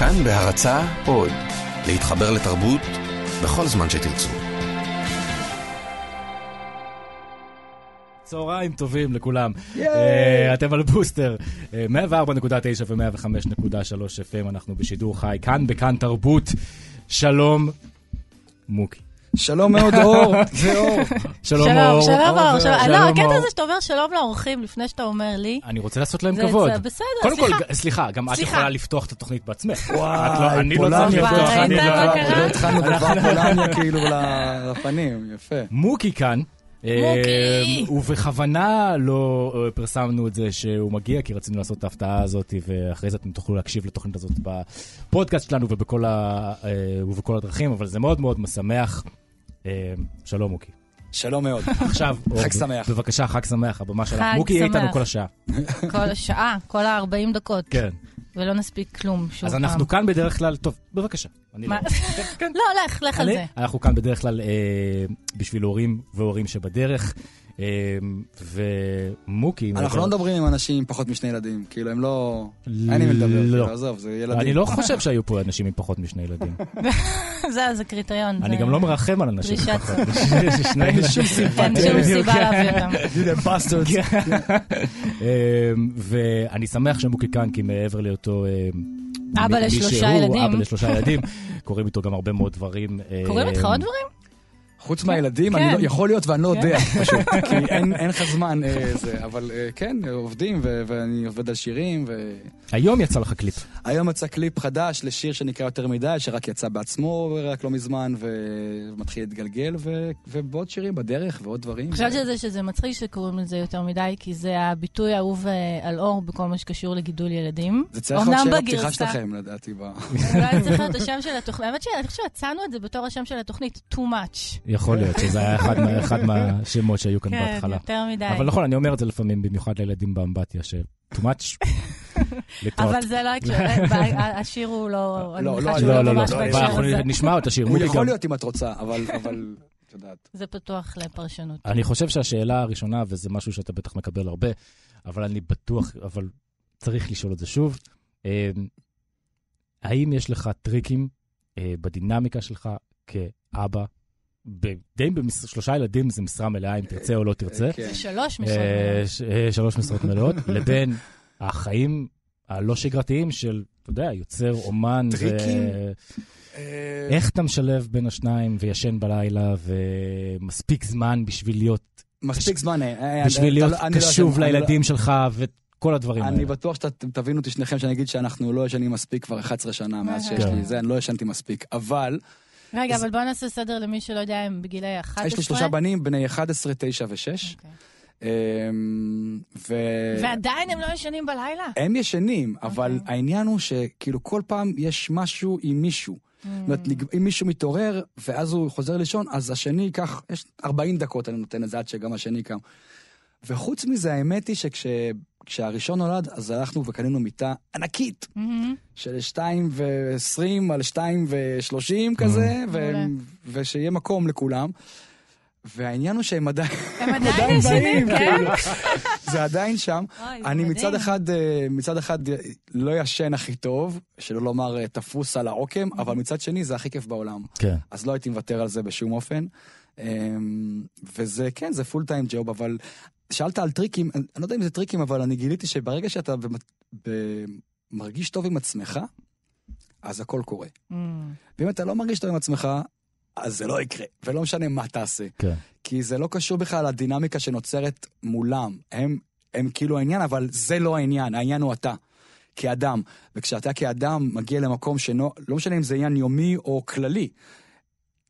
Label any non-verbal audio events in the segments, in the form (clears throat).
כאן בהרצה עוד, להתחבר לתרבות בכל זמן שתרצו. צהריים טובים לכולם. אה, אתם על בוסטר, אה, 104.9 ו-105.3 FM, אנחנו בשידור חי, כאן בכאן תרבות. שלום, מוקי. שלום מאוד אור, זה אור. (laughs) שלום, אור. שלום אור. לא, הקטע. הזה שאתה אומר שלום לאורחים לפני שאתה אומר לי. אני רוצה לעשות להם זה- כבוד. זה בסדר, קודם כל, סליחה. סליחה, גם את סליחה. יכולה לפתוח את התוכנית בעצמך. וואי, לא- אני לא פולניה, צריך התחלנו אני ראית לא- מה כבר- התחלנו פולניה כאילו לפנים, יפה. מוקי כאן. מוקי. אה, ובכוונה לא אה, פרסמנו את זה שהוא מגיע, כי רצינו לעשות את ההפתעה הזאת, ואחרי זה אתם תוכלו להקשיב לתוכנית הזאת בפודקאסט שלנו ובכל, ה, אה, ובכל הדרכים, אבל זה מאוד מאוד משמח. אה, שלום מוקי. שלום מאוד. עכשיו, (laughs) חג שמח. בבקשה, חג שמח, הבמה שלך. מוקי יהיה איתנו. (laughs) כל השעה. כל השעה, כל ה-40 דקות. כן. ולא נספיק כלום שוב אז פעם. אנחנו כאן בדרך כלל, טוב, בבקשה. לא-. (laughs) לא, לך, לך על זה. אנחנו כאן בדרך כלל אה, בשביל הורים והורים שבדרך. אה, ומוקי... אנחנו לא מדברים עם אנשים עם פחות משני ילדים, כאילו הם לא... לא. אין עם מי לדבר, כאילו, עזוב, זה ילדים. אני לא חושב שהיו פה אנשים עם פחות משני ילדים. (laughs) זה, זה קריטריון. אני זה- גם לא מרחם על אנשים עם פחות. (laughs) יש (laughs) שני אין שום ילדים. אין. שום סיבה כן. להביא אותם. bastards. אמ, ואני שמח שמוקי כאן, כי מעבר להיותו... אמ, אבא לשלושה ילדים. אבא לשלושה ילדים. קוראים איתו גם הרבה מאוד דברים. קוראים אמ, איתך עוד דברים? חוץ מהילדים, כן. אני לא- יכול להיות ואני לא יודע, פשוט, (laughs) כי אין אין לך זמן, אה, זה, אבל אה, כן, עובדים, ו- ואני עובד על שירים, ו... היום יצא לך קליפ. היום יצא קליפ חדש לשיר שנקרא יותר מדי, שרק יצא בעצמו רק לא מזמן, ומתחיל להתגלגל, ו- ובעוד שירים בדרך, ועוד דברים. חשבתי על זה שזה מצחיק שקוראים לזה יותר מדי, כי זה הביטוי האהוב אה, על אור בכל מה שקשור לגידול ילדים. זה צריך להיות שם הפתיחה שלכם, לדעתי. אולי צריך להיות (laughs) השם של התוכנית. האמת שאני חושבת שהצענו את זה בתור השם של התוכנית, too much. יכול להיות שזה היה אחד מה- (laughs) אחד מהשמות שהיו כאן כן, בהתחלה. יותר מדי. אבל נכון, אני אומר את זה לפעמים, במיוחד לילדים באמבטיה, ש... too much. (laughs) אבל זה לא הקשר, (laughs) ב- השיר הוא לא... אני לא, מניחה לא, שהוא לא, לא, לא. ממש לא, הזה. נשמע את השיר. הוא יכול להיות אם את רוצה, אבל, אבל, את יודעת. זה פתוח לפרשנות. אני חושב שהשאלה הראשונה, וזה משהו שאתה בטח מקבל הרבה, אבל אני בטוח, אבל צריך לשאול את זה שוב, אה, האם יש לך טריקים אה, בדינמיקה שלך כאבא? די בשלושה ילדים זה משרה מלאה, אם תרצה או לא תרצה. כן. זה שלוש משרות. אה, אה, שלוש משרות מלאות, (laughs) לבין החיים הלא שגרתיים של, אתה יודע, יוצר, אומן. ו- טריקים? אה, איך אתה משלב בין השניים וישן בלילה ומספיק זמן בשביל להיות, מספיק זמן. אה, בשביל אני- להיות אני לא קשוב אני לא- לילדים שלך וכל הדברים אני האלה? בטוח שאתם תבינו אותי שניכם שאני אגיד שאנחנו לא ישנים מספיק כבר 11 שנה מאז שיש. לי זה, אני לא ישנתי מספיק. אבל רגע, אז- אבל בוא נעשה סדר למי שלא יודע, הם בגילי 11. יש לי שלושה בנים, בני 11, 9 ו-6. אוקיי. ו... ועדיין הם לא ישנים בלילה? הם ישנים, אבל אוקיי. העניין הוא שכאילו כל פעם יש משהו עם מישהו. Mm. זאת אומרת, אם מישהו מתעורר ואז הוא חוזר לישון, אז השני ייקח, יש 40 דקות אני נותן את זה עד שגם השני קם. וחוץ מזה, האמת היא שכשהראשון נולד, אז הלכנו וקנינו מיטה ענקית, מהמם. של 2 ו-20 על 2 ו-30 כזה, ו- מעולה. ושיהיה מקום לכולם. והעניין הוא שהם עדיין, הם (laughs) עדיין ישנים, כן? כאילו. זה עדיין שם. אוי, אני. מצד אחד, אה, מצד אחד לא ישן הכי טוב, שלא לומר אה, תפוס על העוקם, אבל מצד שני זה הכי כיף בעולם. כן. אז לא הייתי מוותר על זה בשום אופן. אמ, וזה, כן, זה full time job, אבל שאלת על טריקים, אני לא יודע אם זה טריקים, אבל אני גיליתי שברגע שאתה במ- ב- מרגיש טוב עם עצמך, אז הכל קורה. Mm. ואם אתה לא מרגיש טוב עם עצמך, אז זה לא יקרה, ולא משנה מה תעשה. כן. כי זה לא קשור בכלל לדינמיקה שנוצרת מולם. הם, הם כאילו העניין, אבל זה לא העניין, העניין הוא אתה, כאדם. וכשאתה כאדם מגיע למקום שלא לא משנה אם זה עניין יומי או כללי,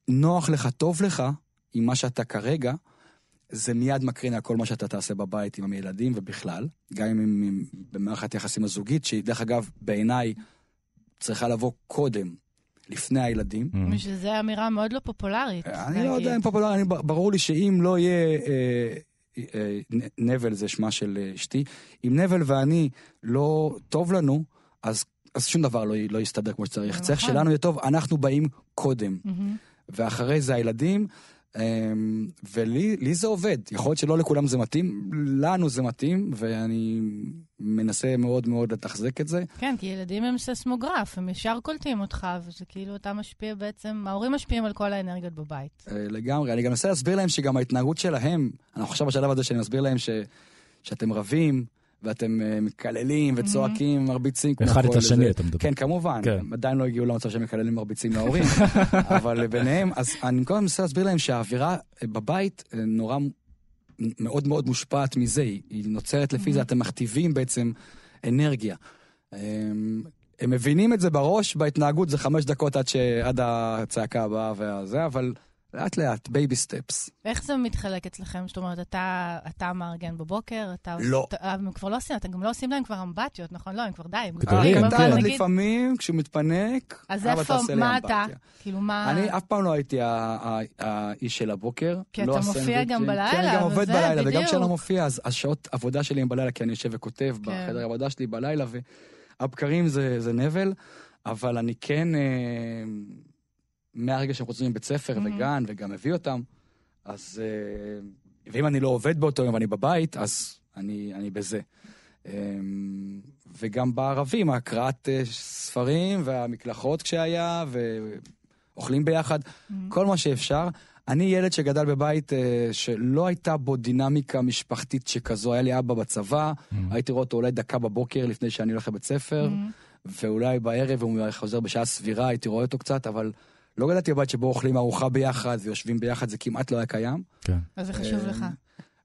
נוח לך, טוב לך, עם מה שאתה כרגע, זה מיד מקרין על כל מה שאתה תעשה בבית עם הילדים ובכלל, גם אם הם במערכת יחסים הזוגית, שהיא דרך אגב, בעיניי, צריכה לבוא קודם, לפני הילדים. Mm. בשביל זה אמירה מאוד לא פופולרית. אני לא. יודע אם פופולרי, אני- ברור לי שאם לא יהיה... אה, אה, נבל זה שמה של אה, אשתי, אם נבל ואני לא טוב לנו, אז, אז שום דבר לא, לא יסתדר כמו שצריך. נכון. צריך שלנו יהיה טוב, אנחנו באים קודם. מהמם. ואחרי זה הילדים, ולי לי זה עובד. יכול להיות שלא לכולם זה מתאים, לנו זה מתאים, ואני מנסה מאוד מאוד לתחזק את זה. כן, כי ילדים הם ססמוגרף, הם ישר קולטים אותך, וזה כאילו אתה משפיע בעצם, ההורים משפיעים על כל האנרגיות בבית. אה, לגמרי. אני גם מנסה להסביר להם שגם ההתנהגות שלהם, אנחנו עכשיו בשלב הזה שאני מסביר להם ש, שאתם רבים, ואתם אה, מקללים וצועקים, מרביצים. אחד את השני. אתה מדבר. כן, כמובן. כן. עדיין לא הגיעו למצב שהם מקללים מרביצים להורים, (laughs) אבל ביניהם, אז אני הזמן מנסה להסביר להם שהאווירה אה, בבית אה, נורא מאוד מאוד מושפעת מזה, היא היא נוצרת לפי זה, אתם מכתיבים בעצם אנרגיה. אמ, הם מבינים את זה בראש, בהתנהגות זה חמש דקות עד, ש... עד הצעקה הבאה והזה, אבל לאט לאט, baby steps. איך זה מתחלק אצלכם? זאת אומרת, אתה, אתה מארגן בבוקר, אתה... לא. אתה, הם כבר לא עושים, אתם גם לא עושים להם כבר אמבטיות, נכון? לא, הם כבר די. הם גדולים, כבר- כן. אבל קטן נגיד- לפעמים, כשהוא מתפנק, אז איפה, מה אתה? כאילו, מה... אני אף פעם לא הייתי האיש של הבוקר. כי לא אתה מופיע. גם בלילה, כן, אני גם עובד בלילה, וגם. כשאני לא מופיע, אז השעות עבודה שלי הם בלילה, כי אני יושב וכותב כן. בחדר העבודה שלי בלילה, והבקרים זה זה נבל, אבל אני כן, אה, מהרגע שהם חוזרים מבית ספר Mhm. וגן, וגם מביא אותם, אז... אה, ואם אני לא עובד באותו יום ואני בבית, אז אני אני בזה. אה, וגם בערבים, הקראת אה, ספרים והמקלחות כשהיה, ואוכלים ביחד. Mhm. כל מה שאפשר. אני ילד שגדל בבית אה, שלא הייתה בו דינמיקה משפחתית שכזו. היה לי אבא בצבא, הייתי רואה אותו אולי דקה בבוקר לפני שאני הולך לבית ספר, Mhm. ואולי בערב, הוא חוזר בשעה סבירה, הייתי רואה אותו קצת, אבל לא גדלתי בבית שבו אוכלים ארוחה ביחד ויושבים ביחד, זה כמעט לא היה קיים. כן. אז זה חשוב אה, לך.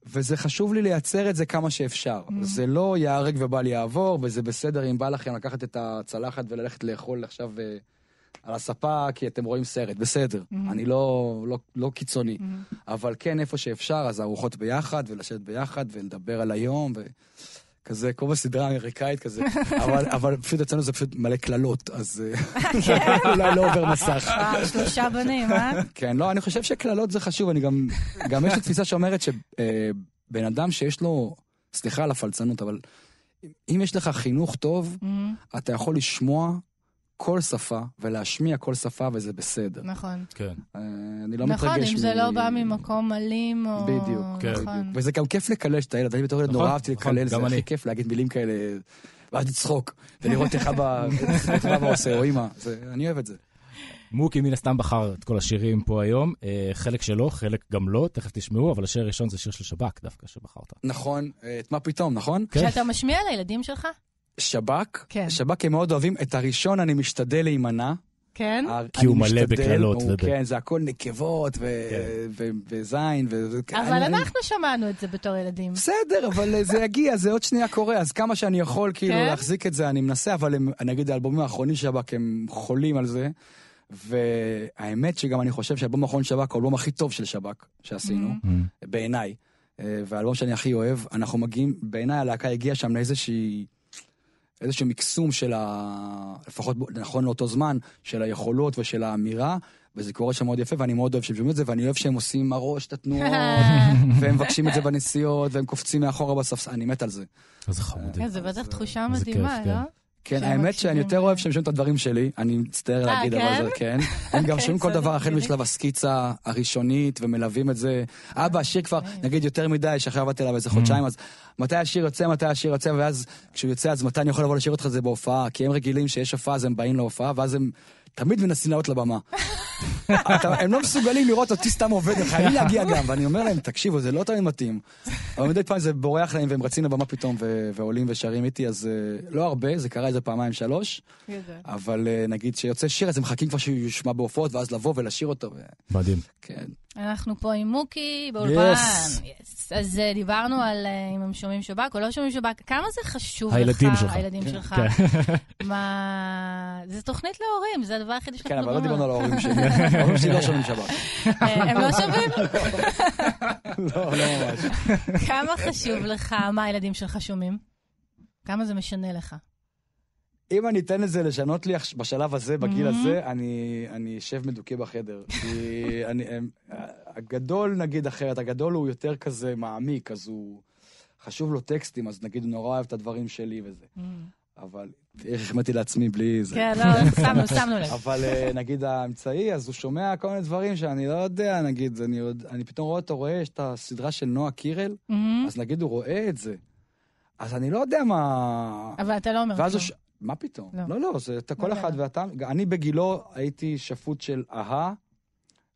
וזה חשוב לי לייצר את זה כמה שאפשר. Mhm. זה לא ייהרג ובל יעבור, וזה בסדר אם בא לכם לקחת את הצלחת וללכת לאכול עכשיו אה, על הספה, כי אתם רואים סרט, בסדר. Mhm. אני לא, לא, לא קיצוני. Mhm. אבל כן, איפה שאפשר, אז ארוחות ביחד, ולשבת ביחד, ולדבר על היום, וכזה, כמו בסדרה האמריקאית כזה. אבל, אבל פשוט אצלנו זה פשוט מלא קללות, אז אה, אולי לא עובר מסך. וואו, שלושה בנים, אה? כן, לא, אני חושב שקללות זה חשוב, אני גם, גם יש לי תפיסה שאומרת שבן אדם שיש לו, סליחה על הפלצנות, אבל אם יש לך חינוך טוב, Mhm. אתה יכול לשמוע כל שפה ולהשמיע כל שפה וזה בסדר. נכון. כן. אה, אני לא מתרגש נכון, אם זה מ- לא בא ממקום אלים או... בדיוק, כן. נכון. וזה גם כיף לקלל את הילד, אני בתור ילד נכון, נורא אהבתי נכון, לקלל, זה הכי. כיף להגיד מילים כאלה, ואז לצחוק, ולראות איך אבא עושה, או זה- אני אוהב את זה. מוקי מן הסתם בחר את כל השירים פה היום, אה, חלק שלו, חלק גם לא, תכף תשמעו, אבל השיר הראשון זה שיר של שב"כ דווקא שבחרת. נכון, אה, את מה פתאום, נכון? כן. כשאתה משמיע לילדים שלך? שב"כ, כן. שב"כ הם מאוד אוהבים, את הראשון אני משתדל להימנע. כן? כי הוא אני מלא משתדל, בקללות וב- כן, זה הכל נקבות ו- כן. ו- וזין. ו- אבל אני- אני- אנחנו שמענו את זה בתור ילדים. בסדר, אבל (laughs) זה יגיע, זה עוד שנייה קורה, אז כמה שאני יכול כאילו כן? להחזיק את זה, אני מנסה, אבל הם, נגיד האלבומים האחרונים של שב"כ הם חולים על זה. והאמת שגם אני חושב שהאלבום האחרון של שב"כ הוא האלבום הכי טוב של שב"כ שעשינו, Mhm. Mm. בעיניי. אה, והאלבום שאני הכי אוהב, אנחנו מגיעים, בעיניי הלהקה הגיעה שם לאיזושהי... איזשהו מקסום של ה... לפחות נכון לאותו זמן, של היכולות ושל האמירה, וזה קורה שם מאוד יפה, ואני מאוד אוהב שהם שומעים את זה, ואני אוהב שהם עושים הראש את התנועות, (laughs) והם מבקשים את זה בנסיעות, והם קופצים מאחורה בספסל, אני מת על זה. איזה חמודים. כן, זה בטח תחושה כיף, מדהימה, כן. לא? כן, האמת שאני יותר אוהב שהם שומעים את הדברים שלי, אני מצטער אה, להגיד, אבל זה כן. הם גם (laughs) אוקיי, שומעים כל דבר החל. משלב הסקיצה הראשונית, ומלווים את זה. אבא, השיר כבר, אוקיי. נגיד יותר מדי, שעכשיו עבדתי עליו איזה חודשיים, אז מתי השיר יוצא, מתי השיר יוצא, ואז כשהוא יוצא, אז מתי אני יכול לבוא לשיר אותך את זה בהופעה? כי הם רגילים שיש הופעה, אז הם באים להופעה, ואז הם תמיד מנסים לעלות לבמה. אתה- הם לא מסוגלים לראות אותי סתם עובד, הם חייבים להגיע גם, ואני אומר להם, תקשיבו, זה לא תמיד מתאים. אבל מדי פעם זה בורח להם, והם רצים לבמה פתאום, ו- ועולים ושרים איתי, אז אה, לא הרבה, זה קרה איזה פעמיים שלוש, אבל אה, נגיד שיוצא שיר, אז הם מחכים כבר שהוא יושמע בהופעות, ואז לבוא ולשיר אותו, מדהים. וכן. אנחנו פה עם מוקי באולפן. Yes. Yes. אז אה, דיברנו על אה, אם הם שומעים שב"כ או לא שומעים שב"כ. כמה זה חשוב לך? הילדים שלך. הילדים כן. שלך. כן. (laughs) מה... זה תוכנית להורים, זה הדבר היחידי כן, שאנחנו אבל לא מדברים דיברנו על. ההורים שלי, (laughs) ההורים שלי לא שומעים שבת. אה, הם לא שומעים? (laughs) לא, לא ממש. כמה חשוב לך מה הילדים שלך שומעים? כמה זה משנה לך? אם אני אתן לזה לשנות לי בשלב הזה, בגיל Mhm. הזה, אני אני אשב מדוכא בחדר. (laughs) כי אני, הגדול נגיד אחרת, הגדול הוא יותר כזה מעמיק, אז הוא... חשוב לו טקסטים, אז נגיד הוא נורא אוהב את הדברים שלי וזה. Mm. אבל איך החמאתי לעצמי בלי זה. כן, לא, שמנו, (laughs) שמנו לב. אבל אה, נגיד האמצעי, אז הוא שומע כל מיני דברים שאני לא יודע, נגיד, אני, עוד, אני פתאום רואה אותו, רואה, יש את הסדרה של נועה קירל, מהמם. אז נגיד הוא רואה את זה. אז אני לא יודע מה... אבל אתה לא אומר כלום. מה פתאום? לא. לא, לא, זה אתה כל לא אחד יודע. ואתה... אני בגילו הייתי שפוט של a-ha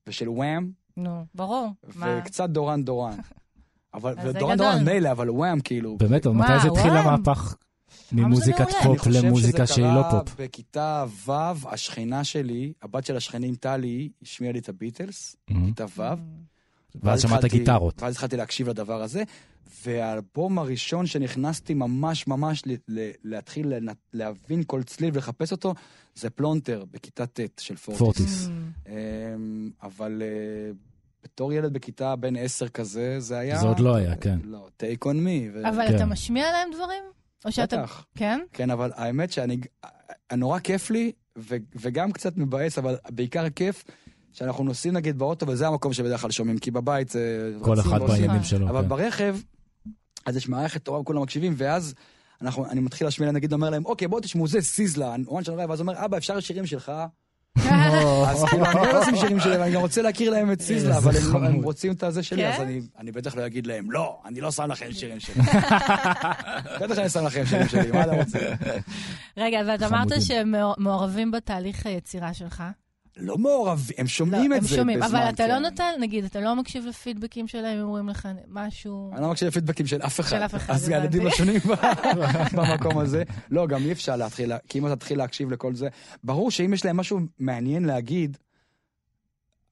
ושל Wham, נו, ברור. מה? וקצת דורן דורן. (laughs) אבל, גדול. דורן מילא, אבל Wham כאילו... באמת, מתי זה התחיל. המהפך ממוזיקת. פופ למוזיקה שהיא לא אני פופ? חושב שזה קרה בכיתה ו', השכנה שלי, הבת של השכנים טלי, השמיעה לי את הביטלס, מהמם. כיתה ו'. ואז שמעת גיטרות. ואז התחלתי להקשיב לדבר הזה, והאלבום הראשון שנכנסתי ממש ממש ל- ל- להתחיל לנ- להבין כל צליל ולחפש אותו, זה פלונטר בכיתה ט' של פורטיס. פורטיס. Mm. אמ, אבל אה, בתור ילד בכיתה בן עשר כזה, זה היה... זה עוד לא היה, כן. לא, take on me. ו- אבל כן. אתה משמיע להם דברים? או שאתה... בטח. כן? כן, אבל האמת שאני... נורא כיף לי, ו- וגם קצת מבאס, אבל בעיקר כיף, שאנחנו נוסעים נגיד באוטו, וזה המקום שבדרך כלל שומעים, כי בבית זה... כל אחד. בעניינים שלו. אבל כן. ברכב, אז יש מערכת תורה וכולם מקשיבים, ואז אנחנו, אני מתחיל להשמיע להם, נגיד אומר להם, אוקיי, בואו תשמעו, זה סיזלה, שאני רואה, ואז הוא אומר, אבא, אפשר שירים שלך? (laughs) אז כאילו, אני לא עושים שירים שלהם, אני גם רוצה להכיר להם את סיזלה, אבל הם- רוצים את הזה שלי, כן? אז אני- אני בטח לא אגיד להם, לא, אני לא שם לכם שירים שלי. (laughs) בטח אני שם לכם שירים שלי, מה אתה רוצה? רגע, ואת אמרת. שהם מעור- מעורבים בתהליך היצירה שלך. לא מעורב, הם שומעים לא, את הם זה שומעים, בזמן, אבל אתה לא כן. נותן, נגיד, אתה לא מקשיב לפידבקים שלהם, הם אומרים לך משהו... אני לא מקשיב לפידבקים של אף אחד. של אף אחד, אז הילדים. לא שונים (laughs) במקום הזה. לא, גם אי אפשר להתחיל, לה- כי אם אתה תתחיל להקשיב לכל זה, ברור שאם יש להם משהו מעניין להגיד,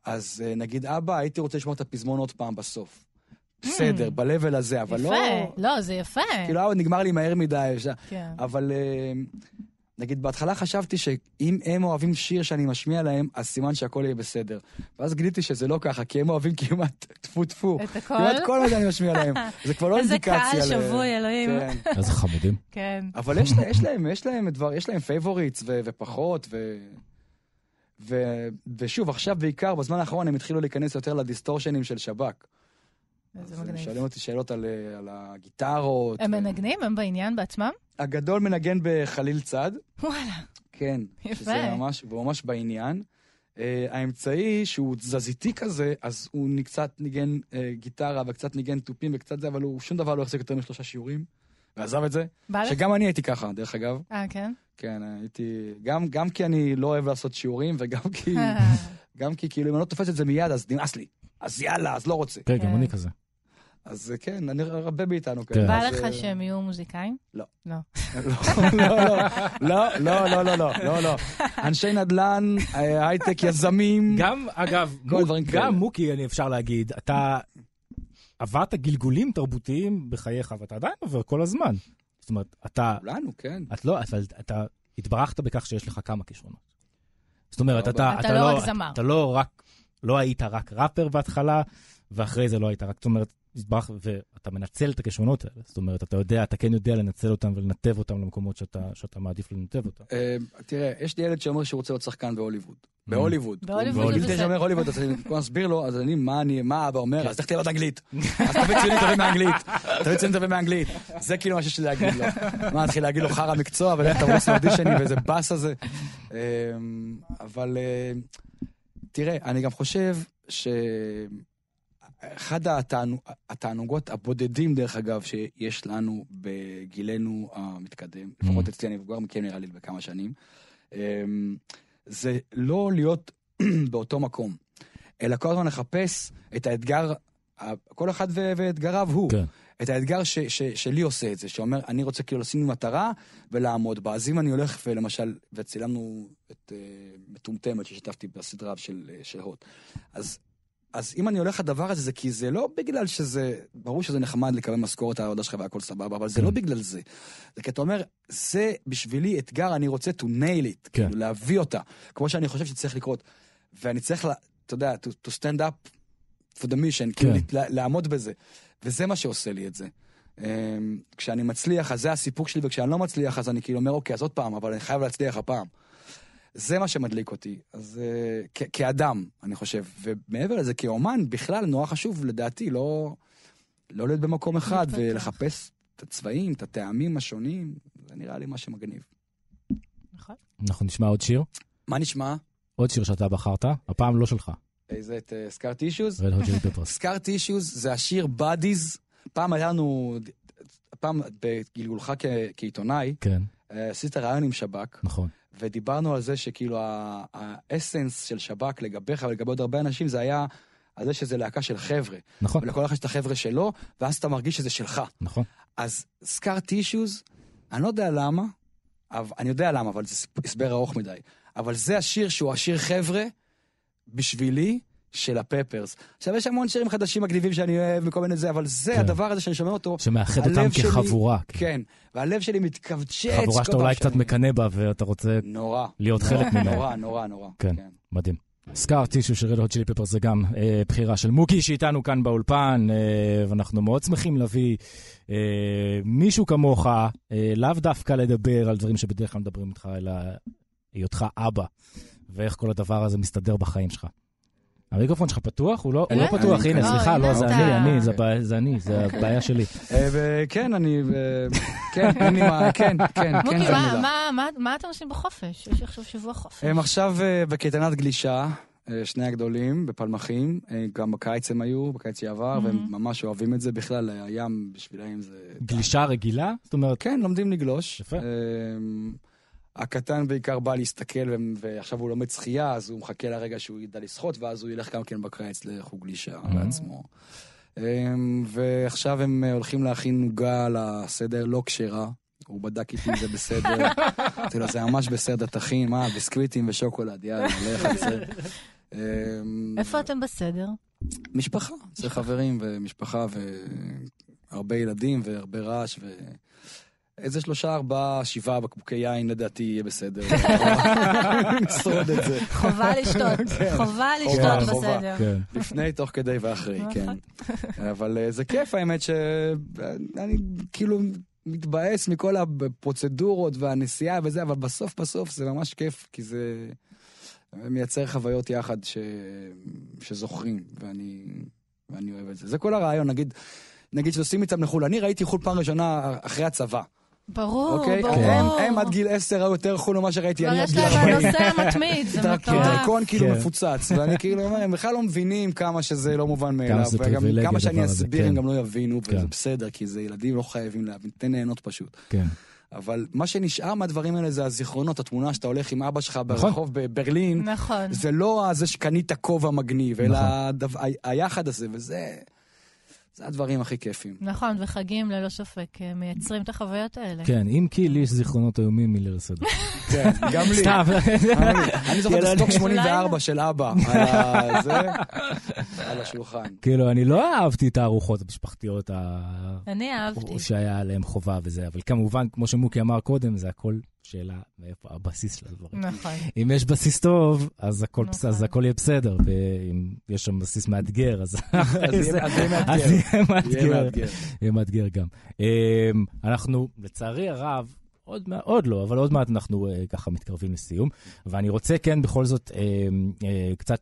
אז אה, נגיד, אבא, הייתי רוצה לשמוע את הפזמון עוד פעם בסוף. בסדר, ב-level הזה, אבל לא... יפה, לא, זה יפה. כאילו, נגמר לי מהר מדי. כן. אבל אה, נגיד, בהתחלה חשבתי שאם הם אוהבים שיר שאני משמיע להם, אז סימן שהכל יהיה בסדר. ואז גיליתי שזה לא ככה, כי הם אוהבים כמעט טפו טפו. את הכל? כמעט כל מה שאני משמיע להם. (laughs) זה כבר לא איזה אינדיקציה. קהל ל- שבוי, אלוהים. כן. איזה חמודים. כן. אבל יש, לה- יש להם, יש להם דבר, יש להם favorites ו- ופחות, ו... ו... ושוב, עכשיו בעיקר, בזמן האחרון הם התחילו להיכנס יותר לדיסטורשנים של שב"ק. איזה אז הם מגניב. שואלים אותי שאלות על, אה, על הגיטרות. הם ו- מנגנים? הם בעניין בעצמם? הגדול מנגן בחליל צד. וואלה. כן. יפה. שזה ממש, והוא ממש בעניין. Uh, האמצעי, שהוא תזזיתי כזה, אז הוא קצת ניגן uh, גיטרה וקצת ניגן תופים וקצת זה, אבל הוא שום דבר לא החזיק יותר משלושה שיעורים. ועזב את זה. בא לך? שגם אני הייתי ככה, דרך אגב. אה, כן? כן, הייתי... גם, גם כי אני לא אוהב לעשות שיעורים, וגם כי... (laughs) גם כי כאילו אם אני לא תופס את זה מיד, אז נמאס לי. אז יאללה, אז לא רוצה. כן, גם כן. אני כזה. אז אה, כן, אני הרבה מאיתנו כאלה. כן. בא לך אה, שהם יהיו מוזיקאים? לא. לא. (laughs) לא, לא. לא. לא, לא, לא, לא, לא. אנשי נדל"ן, אה, הייטק, יזמים. גם, אגב, גם מוקי, אני אפשר להגיד, אתה עברת גלגולים תרבותיים בחייך, ואתה עדיין עובר כל הזמן. זאת אומרת, אתה... כולנו, כן. את לא, אבל אתה התברכת בכך שיש לך כמה כישרונות. זאת אומרת, אתה לא רק זמר. אתה לא רק, לא היית רק ראפר בהתחלה, ואחרי זה לא היית רק... זאת אומרת, התברך, ואתה מנצל את הכישרונות האלה. זאת אומרת, אתה יודע, אתה כן יודע לנצל אותם ולנתב אותם למקומות שאתה, שאתה מעדיף לנתב אותם. אה, תראה, יש לי ילד שאומר שהוא רוצה להיות שחקן בהוליווד. בהוליווד. בהוליווד הוא זה בסדר. שאומר הוליווד, אז אני (laughs) כבר אסביר לו, אז אני, מה אני, מה אבא אומר? אז לך תלמד אנגלית. אז תביא ציונים טובים מאנגלית. (laughs) תביא ציונים טובים מאנגלית. זה כאילו מה שיש לי להגיד לו. מה, נתחיל להגיד לו חרא מקצוע, ולך תרוץ לאודישנים ואיזה באס הזה. אמ, אבל אה, תראה, אני גם חושב ש... אחד התענו- התענוגות הבודדים, דרך אגב, שיש לנו בגילנו המתקדם, לפחות אצלי, אני כבר מכיר נראה לי בכמה שנים, אמ, זה לא להיות (clears throat) באותו מקום, אלא כל הזמן לחפש את האתגר, כל אחד ואתגריו הוא. כן. את האתגר ש, ש, שלי עושה את זה, שאומר, אני רוצה כאילו לשים מטרה ולעמוד בה. אז אם אני הולך ולמשל, וצילמנו את uh, מטומטמת ששיתפתי בסדרה של, uh, של הוט, אז, אז אם אני הולך לדבר הזה, זה כי זה לא בגלל שזה, ברור שזה נחמד לקבל משכורת על העבודה שלך והכל סבבה, אבל זה כן. לא בגלל זה. זה כי אתה אומר, זה בשבילי אתגר, אני רוצה to nail it, כן. כאילו להביא אותה, כמו שאני חושב שצריך לקרות. ואני צריך, לה, אתה יודע, to, to stand up for the mission, כאילו כן. לה- לעמוד בזה. וזה מה שעושה לי את זה. אמ, כשאני מצליח, אז זה הסיפוק שלי, וכשאני לא מצליח, אז אני כאילו אומר, אוקיי, אז עוד פעם, אבל אני חייב להצליח הפעם. זה מה שמדליק אותי, אז uh, כ- כאדם, אני חושב. ומעבר לזה, כאומן, בכלל, נורא חשוב, לדעתי, לא, לא להיות במקום אחד, להתפתח. ולחפש את הצבעים, את הטעמים השונים. זה נראה לי מה שמגניב. נכון. אנחנו נשמע עוד שיר. מה נשמע? עוד שיר שאתה בחרת, הפעם לא שלך. איזה את סקאר טישוז? רד הוט ג'ילי פפרס. סקאר טישוז זה השיר בדיז. פעם היה לנו, פעם בגלגולך כ- כעיתונאי, כן, אה, עשית רעיון עם שב"כ, נכון. ודיברנו על זה שכאילו האסנס של שב"כ לגביך ולגבי עוד הרבה אנשים, זה היה על זה שזה להקה של חבר'ה. נכון, ולכל אחד יש את החבר'ה שלו, ואז אתה מרגיש שזה שלך. נכון. אז סקאר טישוז, אני לא יודע למה, אבל, אני יודע למה, אבל זה הסבר ארוך מדי. אבל זה השיר שהוא השיר חבר'ה, בשבילי, של הפפרס. עכשיו, יש המון שירים חדשים מגניבים שאני אוהב וכל מיני זה, אבל זה כן. הדבר הזה שאני שומע אותו. שמאחד אותם שלי- כחבורה. כן. כן, והלב שלי מתכווצ'ץ. חבורה שאתה אולי קצת מקנא בה ואתה רוצה נורא. להיות נורא, חלק ממנה. נורא, נורא, נורא. כן. מדהים. סקאר טישו של רד הוט צ'ילי פפר זה גם אה, בחירה של מוקי שאיתנו כאן באולפן, אה, ואנחנו מאוד שמחים להביא אה, מישהו כמוך, אה, לאו דווקא לדבר על דברים שבדרך כלל מדברים איתך, אלא היותך אבא, ואיך כל הדבר הזה מסתדר בחיים שלך. המיקרופון שלך פתוח? הוא לא, הוא לא פתוח, אני- הנה, לא, סליחה, לא, זה. אני, אני, זה הבעיה- זה אני, זה אוקיי. הבעיה שלי. וכן, אני... אה, כן, אין לי מה... כן, כן, כן, מוקי, זה מה- מילה. מה- מה- מה אתם עושים בחופש? יש עכשיו שבוע חופש. הם עכשיו אה, בקייטנת גלישה, שני הגדולים, בפלמחים, גם בקיץ הם היו, בקיץ שעבר, והם Mhm. ממש אוהבים את זה בכלל, הים בשבילם זה... גלישה רגילה? זאת אומרת, כן, לומדים לגלוש. יפה. הקטן בעיקר בא להסתכל, ועכשיו הוא לומד שחייה, אז הוא מחכה לרגע שהוא ידע לשחות, ואז הוא ילך גם כן בקיץ לחוג גלישה Mhm. בעצמו. אה, ועכשיו הם אה, הולכים להכין עוגה לסדר לא כשרה. הוא בדק איתי אם זה בסדר. (laughs) אמרתי לו, זה ממש בסדר, תכין, מה, ביסקוויטים ושוקולד, יאללה, לך על זה. אה, איפה אתם בסדר? משפחה, זה חברים ומשפחה והרבה ילדים והרבה רעש ו... איזה שלושה, ארבעה, שבעה בקבוקי יין לדעתי יהיה בסדר. (laughs) נשרוד את זה. חובה לשתות, (laughs) חובה חובה, לשתות חובה. בסדר. כן. לפני, תוך כדי ואחרי, נכון. כן. אבל אה, זה כיף האמת שאני כאילו מתבאס מכל הפרוצדורות והנסיעה וזה, אבל בסוף בסוף זה ממש כיף, כי זה מייצר חוויות יחד ש... שזוכרים, ואני... ואני אוהב את זה. זה כל הרעיון, נגיד, נגיד שנוסעים איתם לחו"ל. אני ראיתי חו"ל פעם ראשונה אחרי הצבא, ברור, אוקיי? ברור. הם, הם עד גיל 10 ראו יותר חו"ל ממה שראיתי אני עד יש להם 40. הנושא המתמיד, זה מטורף. דרכון כאילו כן. מפוצץ, ואני כאילו אומר, הם בכלל לא מבינים כמה שזה לא מובן מאליו, זה וגם כמה שאני אסביר כן. הם גם לא יבינו, כן. וזה בסדר, כי זה ילדים לא חייבים להבין, תן ליהנות פשוט. כן. אבל מה שנשאר מהדברים האלה זה הזיכרונות, התמונה שאתה הולך עם אבא שלך נכון. ברחוב בברלין, נכון. זה לא זה שקנית כובע מגניב, אלא נכון. הדבר- ה- היחד הזה, וזה זה הדברים הכי כיפים. נכון, וחגים ללא ספק אה, מייצרים את החוויות האלה. כן, אם כי לי יש זיכרונות איומים מליל הסדר. (laughs) כן, גם לי. סתם. אני זוכר את הסטוק אני- 84 של אבא, על ה- (laughs) זה, על השולחן. כאילו, אני לא אהבתי את הארוחות המשפחתיות אני אהבתי. שהיה עליהם חובה וזה, אבל כמובן, כמו שמוקי אמר קודם, זה הכל שאלה מאיפה הבסיס של הדברים. נכון. אם יש בסיס טוב, אז הכל נכון. אז הכל יהיה בסדר, ואם יש שם בסיס מאתגר, אז אז יהיה אז יהיה אז מאתגר. יהיה יהיה מאתגר. מאתגר. יהיה מאתגר גם. אמ, אנחנו, לצערי הרב, עוד, עוד לא, אבל עוד מעט אנחנו אה, ככה מתקרבים לסיום, ואני רוצה כן בכל זאת אמ, אה, קצת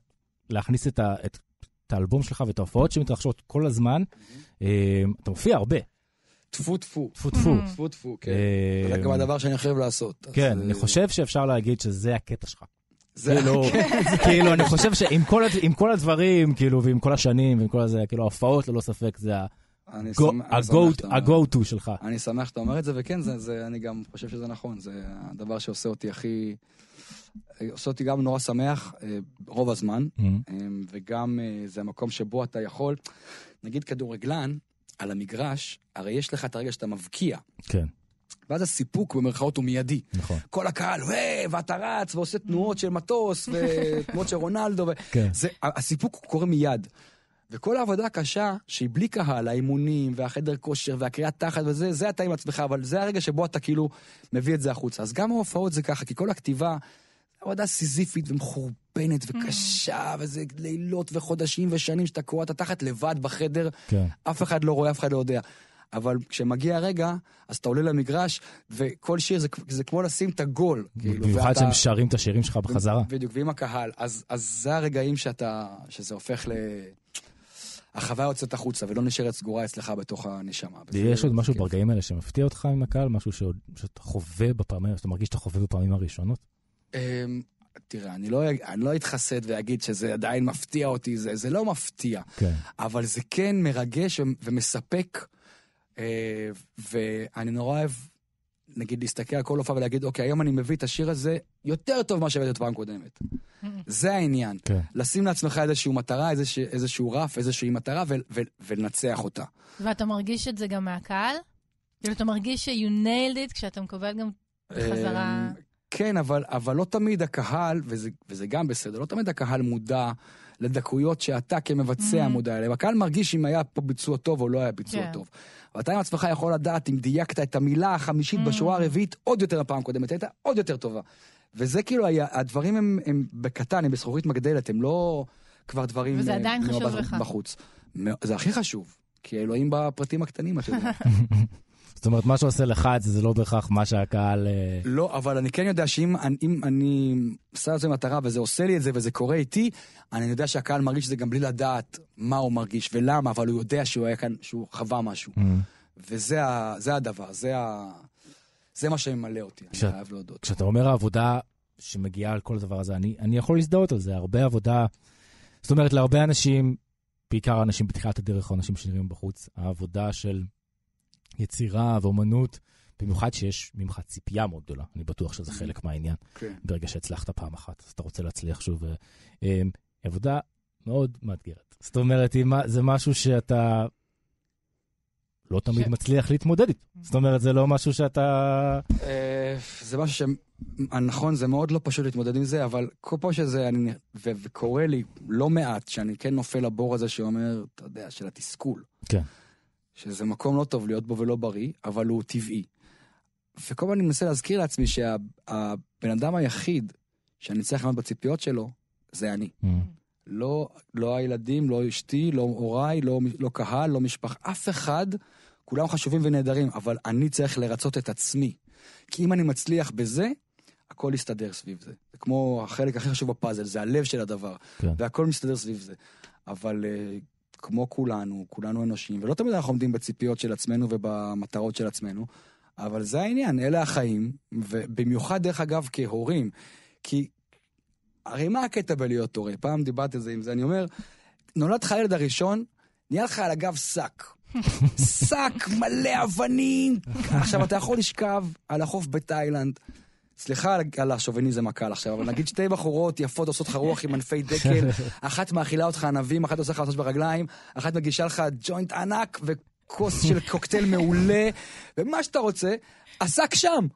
להכניס את, ה, את, את האלבום שלך ואת ההופעות שמתרחשות כל הזמן. אמ, אתה מופיע הרבה, טפו טפו. טפו טפו. Mm. טפו טפו, כן. אמ, זה גם הדבר שאני חייב לעשות. כן, אה, אני חושב שאפשר להגיד שזה הקטע שלך. זה- כאילו, (laughs) כאילו, אני חושב שעם כל הד- עם כל הדברים, כאילו, ועם כל השנים, ועם כל הזה, כאילו, ההופעות ללא ספק זה. ה-go-to שלך. אני שמח שאתה אומר את זה, וכן, זה, זה, אני גם חושב שזה נכון, זה הדבר שעושה אותי הכי... עושה אותי גם נורא שמח אה, רוב הזמן, אמ, אה, וגם אה, זה המקום שבו אתה יכול, נגיד כדורגלן, על המגרש, הרי יש לך את הרגע שאתה מבקיע, כן, ואז הסיפוק במרכאות הוא מיידי. נכון. כל הקהל, "וואי", ואתה רץ ועושה תנועות של מטוס, ותנועות (laughs) של רונלדו, ו... כן. זה, הסיפוק קורה מיד. וכל העבודה הקשה, שהיא בלי קהל, האימונים, והחדר כושר, והקריאת תחת וזה, זה אתה עם עצמך, אבל זה הרגע שבו אתה כאילו מביא את זה החוצה. אז גם ההופעות זה ככה, כי כל הכתיבה, עבודה סיזיפית ומחורבנת וקשה, וזה לילות וחודשים ושנים שאתה קורא את התחת לבד בחדר, כן. אף אחד לא רואה, אף אחד לא יודע. אבל כשמגיע הרגע, אז אתה עולה למגרש, וכל שיר זה, זה כמו לשים את הגול. כאילו, במיוחד ואתה- שהם שרים את השירים שלך בחזרה. בדיוק, ועם הקהל. אז, אז זה הרגעים שאתה, שזה הופך ל... החוויה יוצאת החוצה ולא נשארת סגורה אצלך בתוך הנשמה. יש עוד משהו כיף. ברגעים האלה שמפתיע אותך עם הקהל? משהו שעוד- שאתה חווה בפעמים, שאתה מרגיש שאתה חווה בפעמים הראשונות? אמ, תראה, אני לא, אני לא אתחסד ואגיד שזה עדיין מפתיע אותי, זה, זה לא מפתיע, כן. אבל זה כן מרגש ומספק, אה, ואני נורא אוהב, נגיד, להסתכל על כל הופעה ולהגיד, אוקיי, היום אני מביא את השיר הזה יותר טוב ממה שהבאתי את פעם קודמת. זה העניין. כן. לשים לעצמך איזושהי מטרה, איזושה, איזשהו רף, איזושהי מטרה, ו- ו- ולנצח אותה. ואתה מרגיש את זה גם מהקהל? כאילו, אתה מרגיש ש-you nailed it כשאתה מקבל גם בחזרה... כן, אבל, אבל לא תמיד הקהל, וזה, וזה גם בסדר, לא תמיד הקהל מודע לדקויות שאתה כמבצע Mhm. מודע אליהן. הקהל מרגיש אם היה פה ביצוע טוב או לא היה ביצוע כן. טוב. אבל אתה עם עצמך יכול לדעת אם דייקת את המילה החמישית Mhm. בשורה הרביעית עוד יותר מהפעם הקודמת, הייתה עוד יותר טובה. וזה כאילו, היה, הדברים הם, הם בקטן, הם בזכוכית מגדלת, הם לא כבר דברים... וזה אה, עדיין חשוב לך. בחוץ. זה הכי חשוב, כי אלוהים בפרטים הקטנים, אתה יודע. (laughs) זאת אומרת, מה שעושה לך את זה, זה לא בהכרח מה שהקהל... אה, לא, אבל אני כן יודע שאם אני- אני שם לעצמי מטרה וזה עושה לי את זה וזה קורה איתי, אני יודע שהקהל מרגיש את זה גם בלי לדעת מה הוא מרגיש ולמה, אבל הוא יודע שהוא היה כאן, שהוא חווה משהו. אה, וזה ה, זה הדבר, זה, ה, זה מה שממלא אותי, כש- אני חייב להודות. כשאתה אומר העבודה שמגיעה על כל הדבר הזה, אני, אני יכול להזדהות על זה, הרבה עבודה, זאת אומרת, להרבה אנשים, בעיקר אנשים בתחילת הדרך או אנשים שנראים בחוץ, העבודה של יצירה ואומנות, במיוחד שיש ממך ציפייה מאוד גדולה, אני בטוח שזה חלק מהעניין. כן. ברגע שהצלחת פעם אחת, אז אתה רוצה להצליח שוב. ו- אה, עבודה מאוד מאתגרת. זאת אומרת, זה משהו שאתה לא תמיד. מצליח להתמודד איתו. זאת אומרת, זה לא משהו שאתה... אה, זה משהו שנכון, זה מאוד לא פשוט להתמודד עם זה, אבל כל פעם שזה, אני, ו, וקורה לי לא מעט, שאני כן נופל לבור הזה שאומר, אתה יודע, של התסכול. כן. שזה מקום לא טוב להיות בו ולא בריא, אבל הוא טבעי. וכל פעם אני מנסה להזכיר לעצמי שהבן אדם היחיד שאני צריך לעמוד בציפיות שלו, זה אני. Mm. לא, לא הילדים, לא אשתי, לא הוריי, לא, לא קהל, לא משפחה, אף אחד, כולם חשובים ונהדרים, אבל אני צריך לרצות את עצמי. כי אם אני מצליח בזה, הכל יסתדר סביב זה. זה כמו החלק הכי חשוב בפאזל, זה הלב של הדבר. כן. והכל מסתדר סביב זה. אבל uh, כמו כולנו, כולנו אנושיים, ולא תמיד אנחנו עומדים בציפיות של עצמנו ובמטרות של עצמנו, אבל זה העניין, אלה החיים, ובמיוחד דרך אגב כהורים, כי הרי מה הקטע בלהיות הורה? פעם דיברתי על זה עם זה, אני אומר, נולד לך הילד הראשון, נהיה לך על הגב שק. (laughs) שק מלא אבנים. עכשיו, אתה יכול לשכב על החוף בתאילנד. סליחה על- השוביניזם הקל עכשיו, אבל נגיד שתי בחורות יפות עושות לך רוח עם ענפי דקל, (laughs) אחת מאכילה אותך ענבים, אחת עושה לך מסוש ברגליים, אחת מגישה לך ג'וינט ענק וכוס של קוקטייל מעולה, ומה שאתה רוצה, השק שם.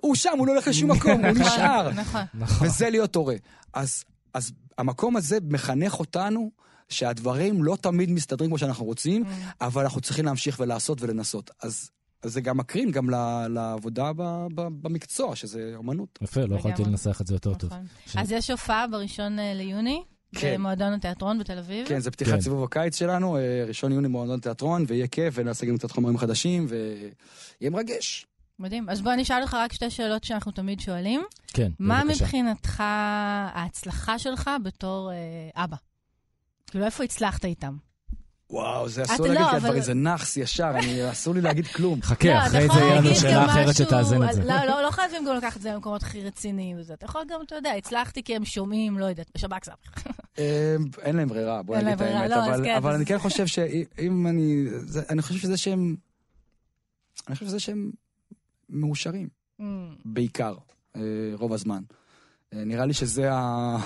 הוא שם, הוא לא הולך לשום מקום, הוא (laughs) נשאר. נכון. וזה להיות הורה. אז, אז המקום הזה מחנך אותנו שהדברים לא תמיד מסתדרים כמו שאנחנו רוצים, אבל אנחנו צריכים להמשיך ולעשות ולנסות. אז, אז זה גם מקרין גם ל- לעבודה ב, ב, במקצוע, שזה אומנות. יפה, לא יכולתי. לנסח את זה יותר טוב. נכון. ש- אז יש הופעה בראשון אה, ליוני, כן. במועדון התיאטרון בתל אביב. כן, זה פתיחת כן. סיבוב הקיץ שלנו, אה, ראשון יוני מועדון תיאטרון, ויהיה כיף, ונעשה גם קצת חומרים חדשים, ויהיה מרגש. מדהים. אז בוא נשאל אותך רק שתי שאלות שאנחנו תמיד שואלים. כן, מה בבקשה. מבחינתך ההצלחה שלך בתור אה, אבא? כאילו, איפה הצלחת איתם? וואו, זה אסור לא, להגיד, כי אבל- זה נאחס ישר, אני- אסור לי להגיד כלום. (laughs) חכה, לא, אחרי זה יהיה לנו שאלה אחרת שתאזן את זה. לא, לא, לא חייבים גם לקחת את זה למקומות הכי רציניים וזה. אתה יכול גם, אתה יודע, הצלחתי כי הם שומעים, לא יודעת, בשב"כ סבח. אה, אין להם ברירה, בוא אין נגיד את האמת, לא, אבל- כן, אני כן חושב שאם אני... זה- אני חושב שזה שהם... אני חושב שזה שהם מאושרים, בעיקר, אה, רוב הזמן. אה, נראה לי שזה ה...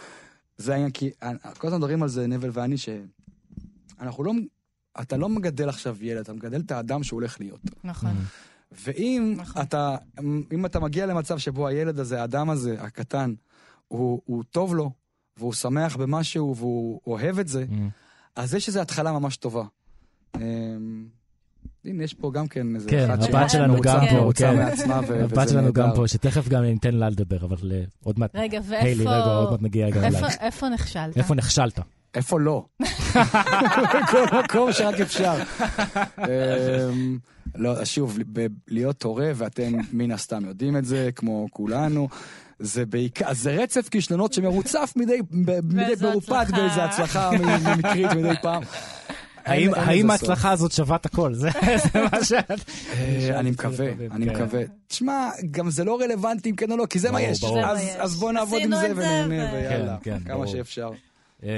(laughs) זה העניין, כי כל הזמן מדברים על זה, נבל ואני, שאנחנו לא... אתה לא מגדל עכשיו ילד, אתה מגדל את האדם שהוא הולך להיות. נכון. ואם נכון. אתה, אם אתה מגיע למצב שבו הילד הזה, האדם הזה, הקטן, הוא, הוא טוב לו, והוא שמח במשהו, והוא אוהב את זה, Mm. אז יש איזו התחלה ממש טובה. הנה, יש פה גם כן איזה כן, אחת הבת שלנו גם פה, כן. מעצמה, ו- הבת שלנו גם. פה, שתכף גם ניתן לה לדבר, אבל אה, עוד מעט. רגע, היילי, רגע, עוד ואיפה... מעט נגיע גם איפה- אלייך. איפה נכשלת? איפה נכשלת? איפה לא? (laughs) בכל מקום שרק אפשר. אמ, לא, שוב, ב- להיות הורה, ואתם מן הסתם יודעים את זה, כמו כולנו, זה בעיקר, זה רצף כישלונות שמרוצף מדי, מדי הצלחה. באיזו הצלחה מקרית מדי פעם. (laughs) האם-. ההצלחה הזאת שווה את הכל? זה (laughs) מה שאת... אה, אני מקווה, אני כן. מקווה. תשמע, גם זה לא רלוונטי אם כן או לא, כי זה מה יש. אז- בוא נעבוד עם זה ונהנה, ויאללה, כן, כן, כמה. שאפשר. אה,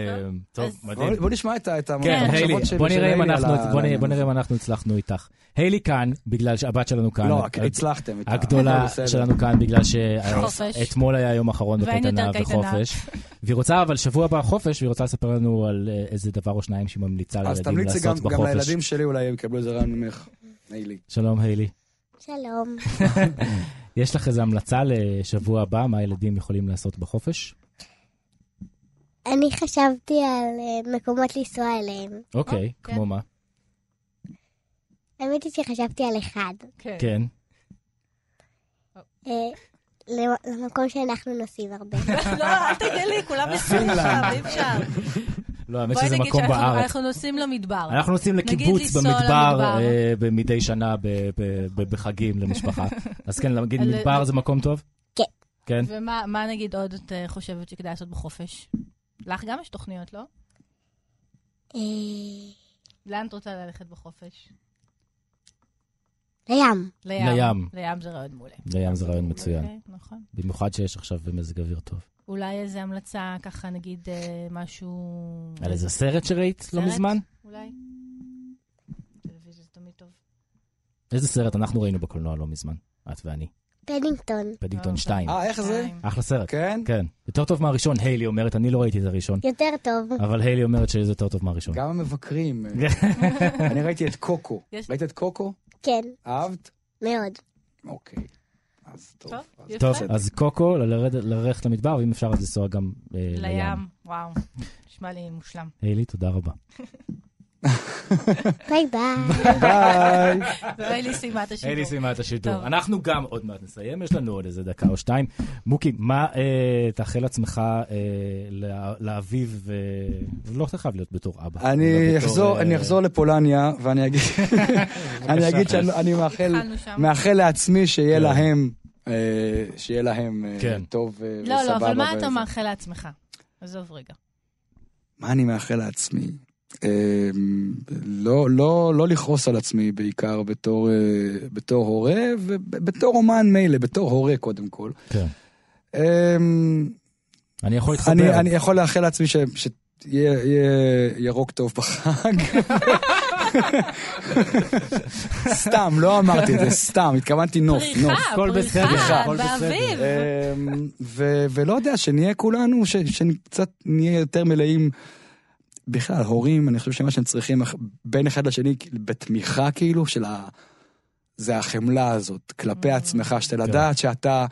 טוב, אז- מדהים. בוא- נשמע את כן, המחשבות של- היילי בוא נראה-. אם אנחנו הצלחנו איתך. היילי כאן, בגלל שהבת שלנו כאן. לא, הצלחתם. את ה- הגדולה. (laughs) שלנו כאן בגלל. שאתמול היה יום אחרון בקייטנה קייטנה. וחופש. והיא רוצה, אבל שבוע הבא חופש, והיא רוצה לספר לנו על אה, איזה דבר או שניים שהיא ממליצה אז לילדים תמליצי גם לעשות גם בחופש. לילדים שלי, אולי הם יקבלו איזה רעיון ממך. היילי. שלום היילי. שלום. (laughs) יש לך איזו המלצה לשבוע הבא, מה הילדים יכולים לעשות בחופש? אני חשבתי על אה, מקומות לנסוע אליהם. אוקיי, כן. כמו מה? האמת היא שחשבתי על אחד. כן. כן. אה, למ- למקום שאנחנו נוסעים הרבה. (laughs) לא, אל תגלי, כולם (laughs) נוסעים עכשיו, אי אפשר. (laughs) לא, האמת בואי שזה נגיד מקום שאנחנו בארץ. אנחנו נוסעים למדבר. אנחנו נוסעים נגיד לקיבוץ במדבר. אה, מדי שנה ב- ב- ב- בחגים למשפחה. אז כן, נגיד מדבר זה מקום טוב? כן. כן? ומה מה נגיד עוד את אה, חושבת שכדאי לעשות בחופש? לך גם יש תוכניות, לא? אה, לאן את רוצה ללכת בחופש? לים. לים. לים. לים זה רעיון מעולה. לים זה רעיון מצוין. אוקיי, נכון. במיוחד שיש עכשיו מזג אוויר טוב. אולי איזה המלצה, ככה נגיד אה, משהו... על איזה סרט שראית לא סרט? מזמן? אולי? טלוויזיה זה תמיד טוב. איזה סרט אנחנו ראינו בקולנוע לא מזמן? את ואני. פדינגטון. פדינגטון לא, 2. אה, איך זה? אחלה סרט. כן? כן. יותר טוב מהראשון, היילי אומרת, אני לא ראיתי את הראשון, יותר טוב. אבל היילי אומרת שזה יותר טוב מהראשון. גם המבקרים. אה, (laughs) אני ראיתי את קוקו. ראית את קוקו? כן, אהבת? מאוד. אוקיי. אז טוב. טוב, אז קוקו, ללכת למדבר, ואם אפשר אז לנסוע גם אה, לים. לים. וואו, נשמע לי מושלם. היילי, תודה רבה. (laughs) (laughs) ביי ביי. ביי. והיילי סיימה את השידור. היילי סיימה את השידור. טוב. אנחנו גם עוד מעט נסיים, יש לנו עוד איזה דקה או שתיים. מוקי, מה אה, תאחל לעצמך אה, לאביב, ולא אתה חייב להיות בתור אבא. אני אחזור, אה, לפולניה, ואני אגיד, (laughs) (laughs) אני אגיד שאני מאחל, לעצמי שיהיה כן. להם, אה, שיהיה להם אה, כן. טוב אה, וסבבה. לא, לא, אבל מה. אתה מאחל לעצמך? עזוב רגע. מה אני מאחל לעצמי? אה, לא, לא, לא לכעוס על עצמי בעיקר בתור, אה, בתור הורה, ובתור אומן מילא, בתור הורה קודם כל. כן. אה, אני יכול להתחבר. אני, אני יכול לאחל לעצמי ש... ש... יהיה יהיה ירוק טוב בחג. סתם, לא אמרתי את זה, סתם, התכוונתי נוף, נוף. פריחה, פריחה. באביב. אמ, ו- ולא יודע, שנהיה כולנו, ש- שקצת נהיה יותר מלאים. בכלל, הורים, אני חושב שמה שהם צריכים בין אחד לשני, בתמיכה כאילו, של ה... זה החמלה הזאת, כלפי Mm. עצמך, שאתה לדעת שאתה...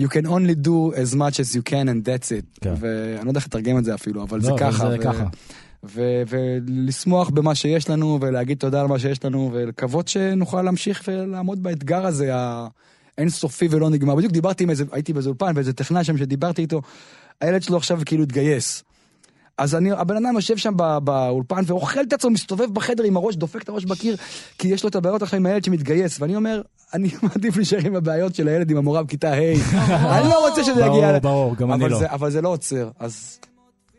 You can only do as much as you can and that's it. כן. ואני לא יודע איך לתרגם את זה אפילו, אבל זה לא, ככה. זה ו- ככה. ו- ולשמוח במה שיש לנו, ולהגיד תודה על מה שיש לנו, ולקוות שנוכל להמשיך ולעמוד באתגר הזה האינסופי ולא נגמר. בדיוק דיברתי עם איזה, הייתי באיזה אולפן, ואיזה טכנאי שם שדיברתי איתו, הילד שלו עכשיו כאילו התגייס. אז אני, הבן אדם יושב שם בא- באולפן ואוכל את עצמו, מסתובב בחדר עם הראש, דופק את הראש בקיר, כי יש לו את הבעיות עכשיו עם הילד שמתגייס, ואני אומר, אני (laughs) מעדיף להישאר עם הבעיות של הילד עם המורה בכיתה ה', אני לא רוצה שזה יגיע... ברור, ברור, גם אני לא. אבל זה לא עוצר, אז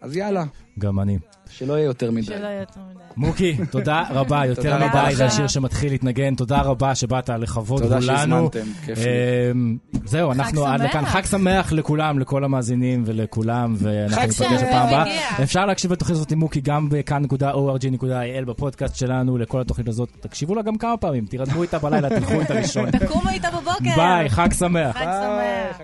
אז יאללה, גם אני. שלא יהיה יותר מדי. שלא יהיה יותר מדי. מוקי, תודה רבה, יותר תודה מדי. זה השיר שמתחיל להתנגן, תודה רבה שבאת לכבוד תודה כולנו. שהזמנתם, כיף לי. אמ, זהו, אנחנו עד. לכאן. חג שמח לכולם, לכל המאזינים ולכולם, ואנחנו שמח. בפעם הבאה. אפשר להקשיב לתוכנית הזאת עם מוקי גם בכאן.org.il בפודקאסט שלנו, לכל התוכנית הזאת. תקשיבו לה גם כמה פעמים, תירדמו איתה בלילה, תלכו איתה לישון. (laughs) תקומו איתה בבוקר. ביי, חג שמח. חג שמח.